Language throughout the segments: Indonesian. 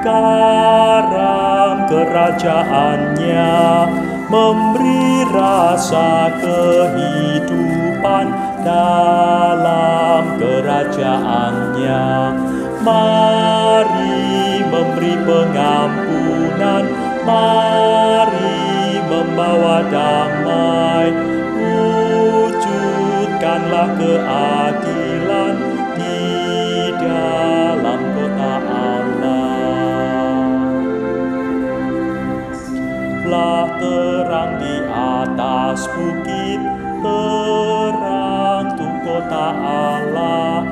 garam kerajaannya memberi rasa kehidupan dalam kerajaannya. Mari memberi pengampunan mari membawa damai. Wujudkanlah keadilan Allah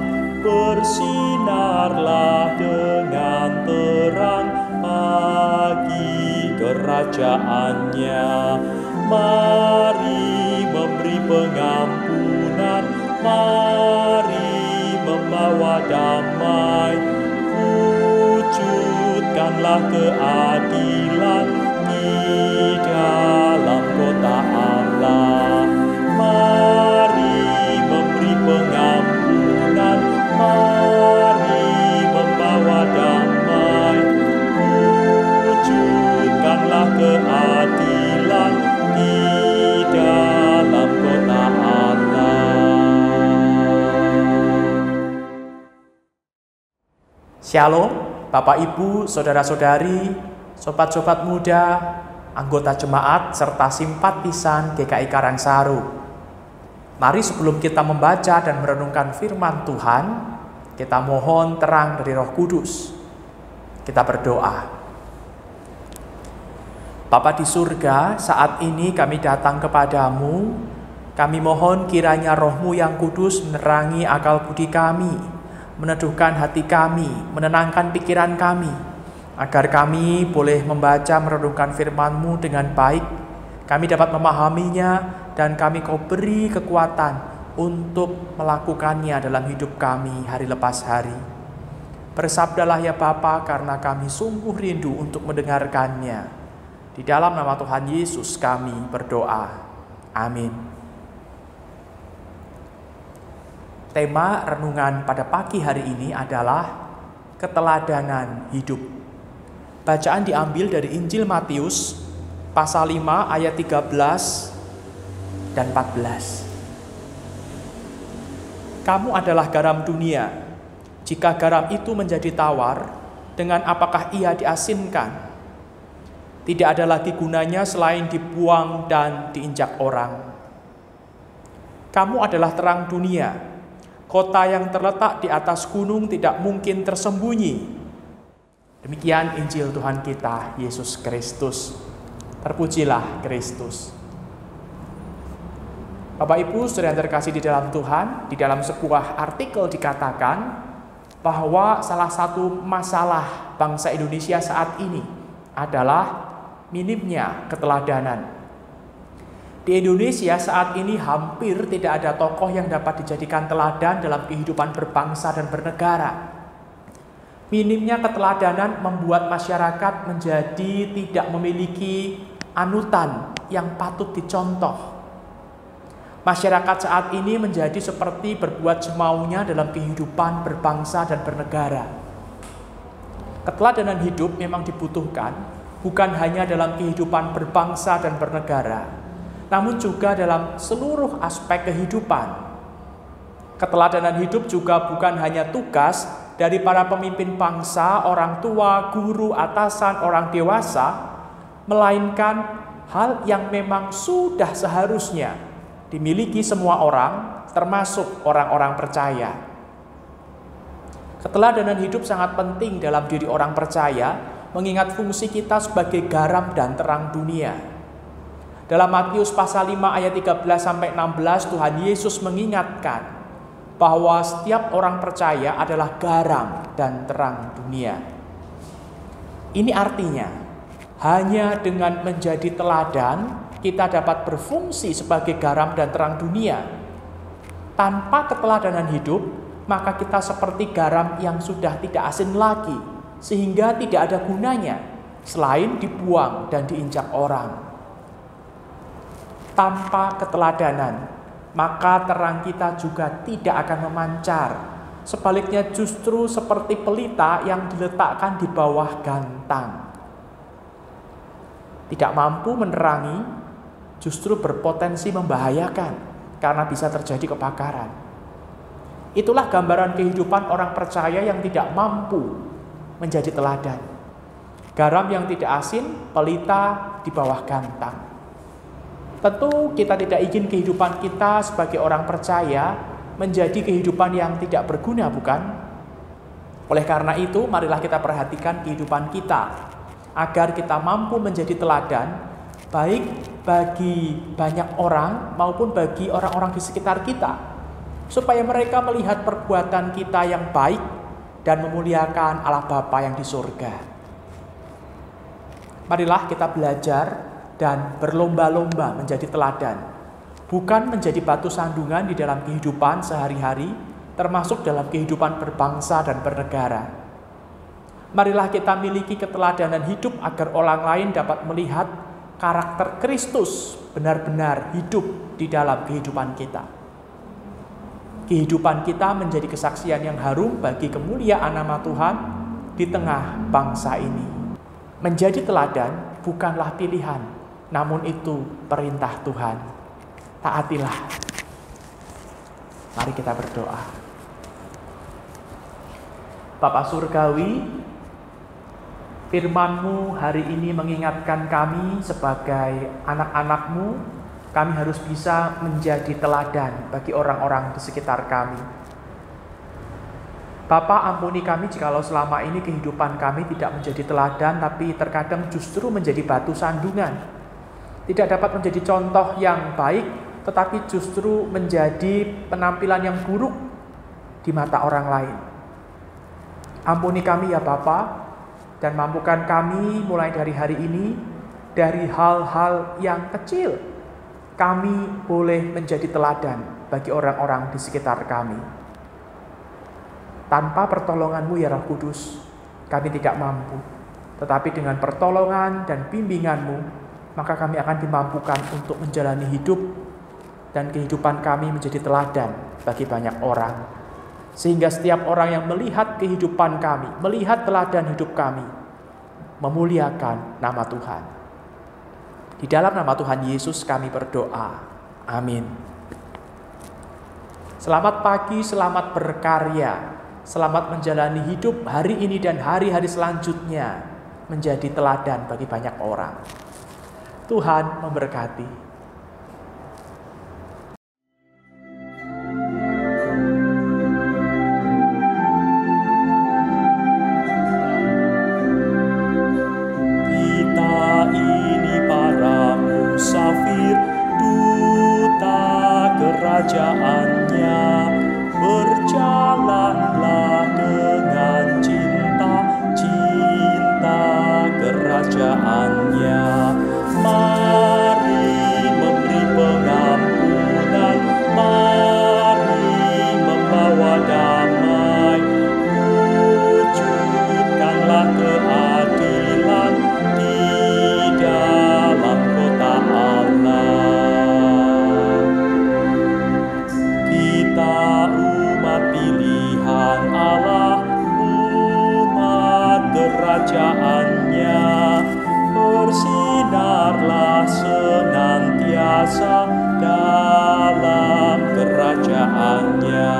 bersinarlah dengan terang pagi kerajaannya. Mari memberi pengampunan mari membawa damai. Wujudkanlah keadilan Shalom, Bapak Ibu, Saudara-saudari, Sobat-sobat muda, anggota jemaat, serta simpatisan GKI Karangsaru. Mari sebelum kita membaca dan merenungkan firman Tuhan, kita mohon terang dari roh kudus. Kita berdoa. Bapa di surga, saat ini kami datang kepadamu. Kami mohon kiranya rohmu yang kudus menerangi akal budi kami, meneduhkan hati kami, menenangkan pikiran kami, agar kami boleh membaca merenungkan firman-Mu dengan baik. Kami dapat memahaminya dan kami kau beri kekuatan untuk melakukannya dalam hidup kami hari lepas hari. Bersabdalah ya Bapa karena kami sungguh rindu untuk mendengarkannya. Di dalam nama Tuhan Yesus kami berdoa. Amin. Tema renungan pada pagi hari ini adalah keteladanan hidup. Bacaan diambil dari Injil Matius pasal 5 ayat 13 dan 14. Kamu adalah garam dunia. Jika garam itu menjadi tawar, dengan apakah ia diasinkan? Tidak ada lagi gunanya selain dibuang dan diinjak orang. Kamu adalah terang dunia. Kota yang terletak di atas gunung tidak mungkin tersembunyi. Demikian Injil Tuhan kita, Yesus Kristus. Terpujilah Kristus. Bapak Ibu, yang terkasih di dalam Tuhan, di dalam sebuah artikel dikatakan bahwa salah satu masalah bangsa Indonesia saat ini adalah minimnya keteladanan. Di Indonesia saat ini hampir tidak ada tokoh yang dapat dijadikan teladan dalam kehidupan berbangsa dan bernegara. Minimnya keteladanan membuat masyarakat menjadi tidak memiliki anutan yang patut dicontoh. Masyarakat saat ini menjadi seperti berbuat semaunya dalam kehidupan berbangsa dan bernegara. Keteladanan hidup memang dibutuhkan, bukan hanya dalam kehidupan berbangsa dan bernegara, namun juga dalam seluruh aspek kehidupan. Keteladanan hidup juga bukan hanya tugas dari para pemimpin bangsa, orang tua, guru, atasan, orang dewasa, melainkan hal yang memang sudah seharusnya dimiliki semua orang, termasuk orang-orang percaya. Keteladanan hidup sangat penting dalam diri orang percaya, mengingat fungsi kita sebagai garam dan terang dunia. Dalam Matius pasal 5 ayat 13 sampai 16 Tuhan Yesus mengingatkan bahwa setiap orang percaya adalah garam dan terang dunia. Ini artinya hanya dengan menjadi teladan kita dapat berfungsi sebagai garam dan terang dunia. Tanpa keteladanan hidup, maka kita seperti garam yang sudah tidak asin lagi, sehingga tidak ada gunanya selain dibuang dan diinjak orang. Tanpa keteladanan, maka terang kita juga tidak akan memancar, sebaliknya justru seperti pelita yang diletakkan di bawah gantang. Tidak mampu menerangi, justru berpotensi membahayakan karena bisa terjadi kebakaran. Itulah gambaran kehidupan orang percaya yang tidak mampu menjadi teladan. Garam yang tidak asin, pelita di bawah gantang. Tentu kita tidak ingin kehidupan kita sebagai orang percaya menjadi kehidupan yang tidak berguna, bukan? Oleh karena itu, marilah kita perhatikan kehidupan kita agar kita mampu menjadi teladan baik bagi banyak orang maupun bagi orang-orang di sekitar kita supaya mereka melihat perbuatan kita yang baik dan memuliakan Allah Bapa yang di surga. Marilah kita belajar dan berlomba-lomba menjadi teladan, bukan menjadi batu sandungan di dalam kehidupan sehari-hari, termasuk dalam kehidupan berbangsa dan bernegara. Marilah kita miliki keteladanan hidup agar orang lain dapat melihat karakter Kristus benar-benar hidup di dalam kehidupan kita. Kehidupan kita menjadi kesaksian yang harum bagi kemuliaan nama Tuhan di tengah bangsa ini. Menjadi teladan bukanlah pilihan, namun itu perintah Tuhan. Taatilah. Mari kita berdoa. Bapak Surgawi, firmanmu hari ini mengingatkan kami sebagai anak-anakmu kami harus bisa menjadi teladan bagi orang-orang di sekitar kami. Bapak ampuni kami jikalau selama ini kehidupan kami tidak menjadi teladan tapi terkadang justru menjadi batu sandungan. Tidak dapat menjadi contoh yang baik tetapi justru menjadi penampilan yang buruk di mata orang lain. Ampuni kami ya Bapak dan mampukan kami mulai dari hari ini dari hal-hal yang kecil kami boleh menjadi teladan bagi orang-orang di sekitar kami. Tanpa pertolonganmu ya Roh Kudus, kami tidak mampu. Tetapi dengan pertolongan dan bimbinganmu, maka kami akan dimampukan untuk menjalani hidup dan kehidupan kami menjadi teladan bagi banyak orang. Sehingga setiap orang yang melihat kehidupan kami, melihat teladan hidup kami, memuliakan nama Tuhan. Di dalam nama Tuhan Yesus kami berdoa. Amin. Selamat pagi, selamat berkarya, selamat menjalani hidup hari ini dan hari-hari selanjutnya menjadi teladan bagi banyak orang. Tuhan memberkati. kerajaannya bersinarlah senantiasa dalam kerajaannya.